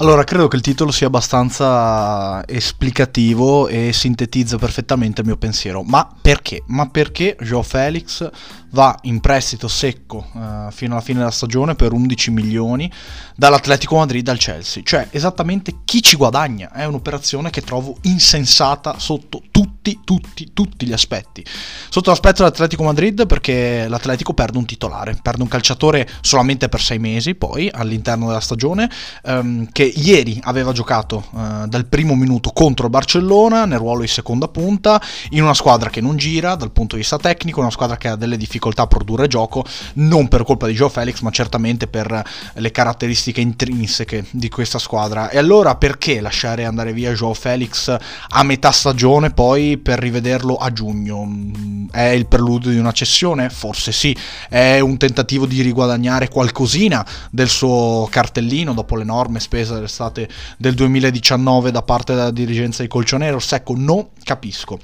Allora, credo che il titolo sia abbastanza esplicativo e sintetizza perfettamente il mio pensiero. Ma perché? Ma perché Joe Felix va in prestito secco uh, fino alla fine della stagione per 11 milioni dall'Atletico Madrid al Chelsea? Cioè, esattamente chi ci guadagna? È un'operazione che trovo insensata sotto tutti, tutti, tutti gli aspetti. Sotto l'aspetto dell'Atletico Madrid perché l'Atletico perde un titolare, perde un calciatore solamente per sei mesi poi all'interno della stagione um, che ieri aveva giocato uh, dal primo minuto contro il Barcellona nel ruolo di seconda punta, in una squadra che non gira dal punto di vista tecnico, una squadra che ha delle difficoltà a produrre gioco, non per colpa di Joe Felix, ma certamente per le caratteristiche intrinseche di questa squadra. E allora perché lasciare andare via Joe Felix a metà stagione poi per rivederlo a giugno? Mm, è il preludio di una cessione? Forse sì. È un tentativo di riguadagnare qualcosina del suo cartellino dopo l'enorme spesa dell'estate del 2019 da parte della dirigenza di Colcionero? Secco, non capisco.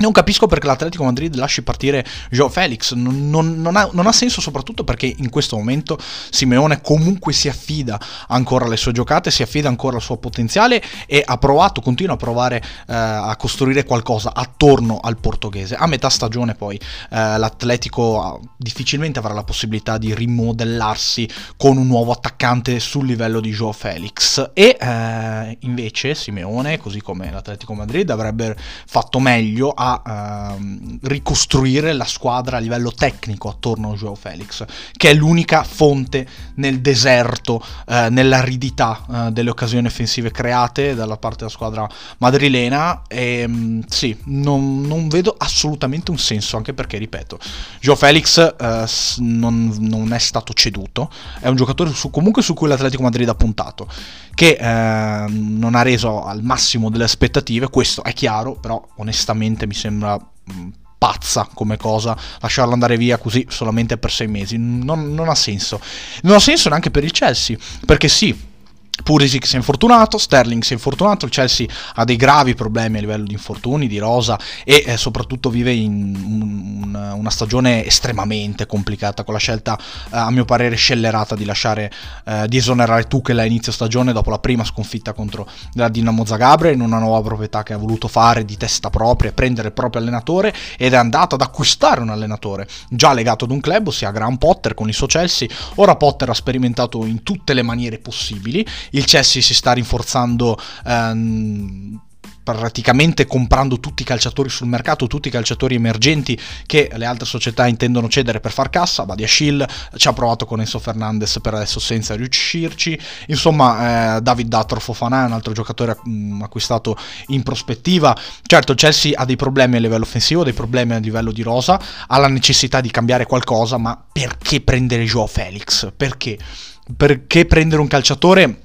Non capisco perché l'Atletico Madrid lasci partire Joe Felix, non, non, non, ha, non, ha, senso soprattutto perché in questo momento Simeone comunque si affida ancora alle sue giocate, si affida ancora al suo potenziale e ha provato, continua a provare eh, a costruire qualcosa attorno al portoghese. A metà stagione poi eh, l'Atletico ah, difficilmente avrà la possibilità di rimodellarsi con un nuovo attaccante sul livello di Joe Felix e eh, invece Simeone, così come l'Atletico Madrid, avrebbe fatto meglio a ehm, ricostruire la squadra a livello tecnico attorno a Joao Felix, che è l'unica fonte nel deserto, eh, nell'aridità eh, delle occasioni offensive create dalla parte della squadra madrilena. E ehm, sì, non, non, vedo assolutamente un senso, anche perché, ripeto, Joao Felix eh, non, non, è stato ceduto, è un giocatore su, comunque su cui l'Atletico Madrid ha puntato, che eh, non ha reso al massimo delle aspettative, questo è chiaro, però onestamente mi sembra mm, pazza come cosa lasciarlo andare via così solamente per sei mesi. Non, non ha senso. Non ha senso neanche per il Chelsea perché sì Pulisic si è infortunato, Sterling si è infortunato, il Chelsea ha dei gravi problemi a livello di infortuni, di rosa e eh, soprattutto vive in un, una stagione estremamente complicata con la scelta eh, a mio parere scellerata di lasciare eh, di esonerare Tuchel a inizio stagione dopo la prima sconfitta contro la Dinamo Zagabria in una nuova proprietà che ha voluto fare di testa propria, prendere il proprio allenatore ed è andato ad acquistare un allenatore già legato ad un club, ossia Graham Potter con il suo Chelsea. Ora Potter ha sperimentato in tutte le maniere possibili il Chelsea si sta rinforzando ehm, praticamente comprando tutti i calciatori sul mercato, tutti i calciatori emergenti che le altre società intendono cedere per far cassa. Badia Schill ci ha provato con Enzo Fernandez per adesso senza riuscirci. Insomma, eh, David Datro Fofana è un altro giocatore mm, acquistato in prospettiva. Certo, Chelsea ha dei problemi a livello offensivo, dei problemi a livello di rosa, ha la necessità di cambiare qualcosa, ma perché prendere Joao Felix? Perché? Perché prendere un calciatore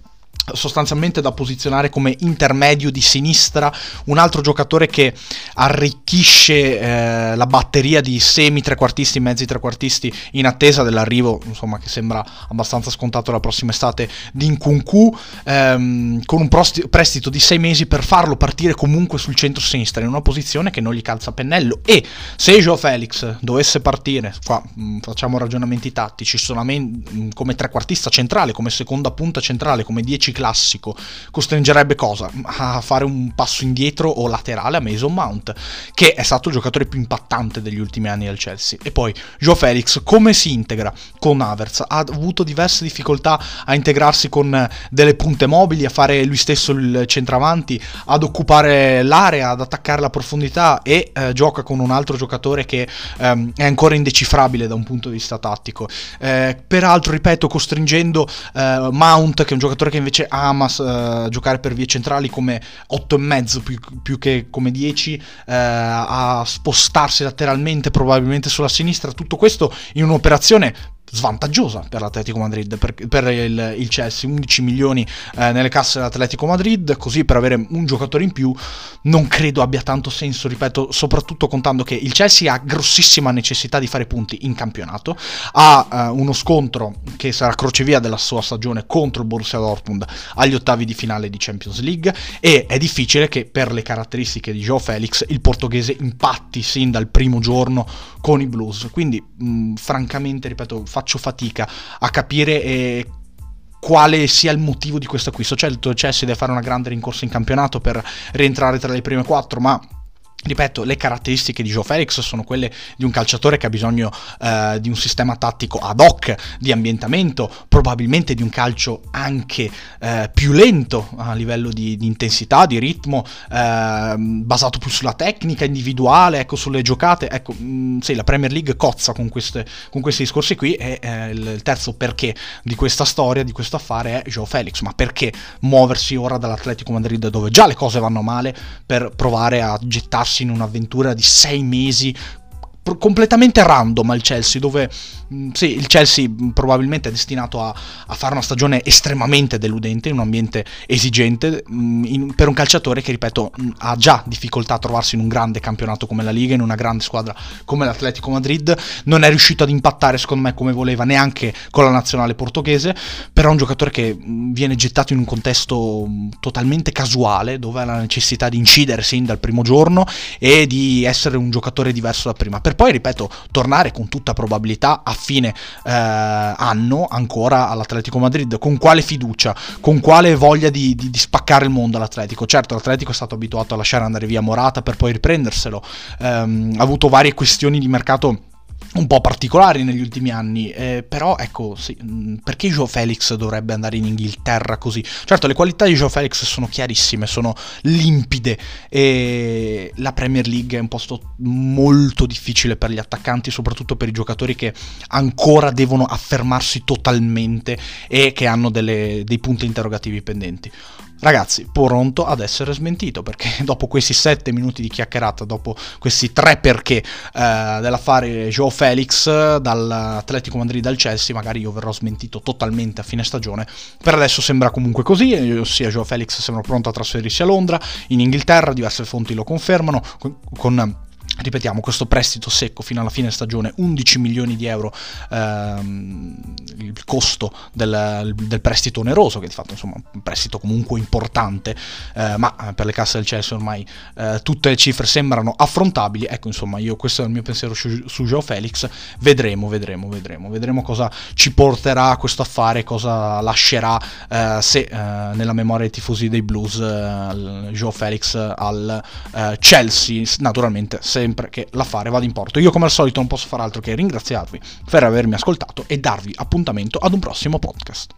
sostanzialmente da posizionare come intermedio di sinistra, un altro giocatore che arricchisce eh, la batteria di semi trequartisti, mezzi trequartisti in attesa dell'arrivo, insomma, che sembra abbastanza scontato la prossima estate di Nkunku, ehm, con un prestito di sei mesi per farlo partire comunque sul centro-sinistra in una posizione che non gli calza pennello. E se Joe Felix dovesse partire, qua mh, mm, facciamo ragionamenti tattici, solamente mh, mm, come trequartista centrale, come seconda punta centrale, come 10 classico costringerebbe cosa? A fare un passo indietro o laterale a Mason Mount, che è stato il giocatore più impattante degli ultimi anni del Chelsea. E poi Joe Felix come si integra con Havertz? Ha avuto diverse difficoltà a integrarsi con delle punte mobili, a fare lui stesso il centravanti, ad occupare l'area, ad attaccare la profondità e eh, gioca con un altro giocatore che ehm, è ancora indecifrabile da un punto di vista tattico. Eh, peraltro, ripeto, costringendo eh, Mount, che è un giocatore che invece ama uh, giocare per vie centrali come 8,5 più, più che come 10, uh, a spostarsi lateralmente probabilmente sulla sinistra, tutto questo in un'operazione svantaggiosa per l'Atletico Madrid, per, per il, il, Chelsea, 11 milioni eh, nelle casse dell'Atletico Madrid, così per avere un giocatore in più non credo abbia tanto senso, ripeto, soprattutto contando che il Chelsea ha grossissima necessità di fare punti in campionato, ha eh, uno scontro che sarà crocevia della sua stagione contro il Borussia Dortmund agli ottavi di finale di Champions League e è difficile che per le caratteristiche di Joe Felix il portoghese impatti sin dal primo giorno con i Blues, quindi mh, francamente, ripeto, faccio fatica a capire eh, quale sia il motivo di questo acquisto. Certo, Chelsea deve fare una grande rincorsa in campionato per rientrare tra le prime quattro, ma Ripeto, le caratteristiche di Joe Felix sono quelle di un calciatore che ha bisogno eh, di un sistema tattico ad hoc, di ambientamento, probabilmente di un calcio anche eh, più lento a livello di, di intensità, di ritmo, eh, basato più sulla tecnica individuale, ecco, sulle giocate. Ecco, mh, mm, sì, la Premier League cozza con, queste, con questi discorsi qui e il terzo perché di questa storia, di questo affare è Joe Felix. Ma perché muoversi ora dall'Atletico Madrid dove già le cose vanno male per provare a gettarsi in un'avventura di sei mesi completamente random al Chelsea, dove sì, il Chelsea probabilmente è destinato a, a, fare una stagione estremamente deludente in un ambiente esigente in, per un calciatore che, ripeto, ha già difficoltà a trovarsi in un grande campionato come la Liga, in una grande squadra come l'Atletico Madrid. Non è riuscito ad impattare, secondo me, come voleva neanche con la nazionale portoghese. Però è un giocatore che viene gettato in un contesto totalmente casuale, dove ha la necessità di incidere sin dal primo giorno e di essere un giocatore diverso da prima. Per poi, ripeto, tornare con tutta probabilità a fine eh, anno ancora all'Atletico Madrid. Con quale fiducia? Con quale voglia di, di, di, spaccare il mondo all'Atletico? Certo, l'Atletico è stato abituato a lasciare andare via Morata per poi riprenderselo. Um, ha avuto varie questioni di mercato un po' particolari negli ultimi anni, eh, però ecco, sì, mm, perché Joe Felix dovrebbe andare in Inghilterra così? Certo, le qualità di Joe Felix sono chiarissime, sono limpide e la Premier League è un posto molto difficile per gli attaccanti, soprattutto per i giocatori che ancora devono affermarsi totalmente e che hanno delle, dei punti interrogativi pendenti. Ragazzi, pronto ad essere smentito perché dopo questi 7 minuti di chiacchierata, dopo questi 3 perché eh, dell'affare Joe Felix dall'Atletico Madrid al Chelsea, magari io verrò smentito totalmente a fine stagione. Per adesso sembra comunque così, ossia Joe Felix sembra pronto a trasferirsi a Londra, in Inghilterra, diverse fonti lo confermano, con, con Ripetiamo, questo prestito secco fino alla fine stagione, 11 milioni di euro ehm, il costo del, del, prestito oneroso, che di fatto insomma un prestito comunque importante, eh, ma per le casse del Chelsea ormai eh, tutte le cifre sembrano affrontabili. Ecco, insomma, io questo è il mio pensiero su, su Joe Felix. Vedremo, vedremo, vedremo, vedremo cosa ci porterà questo affare, cosa lascerà eh, se eh, nella memoria dei tifosi dei Blues eh, Joe Felix al eh, Chelsea, naturalmente se sempre che l'affare vada in porto. Io come al solito non posso fare altro che ringraziarvi per avermi ascoltato e darvi appuntamento ad un prossimo podcast.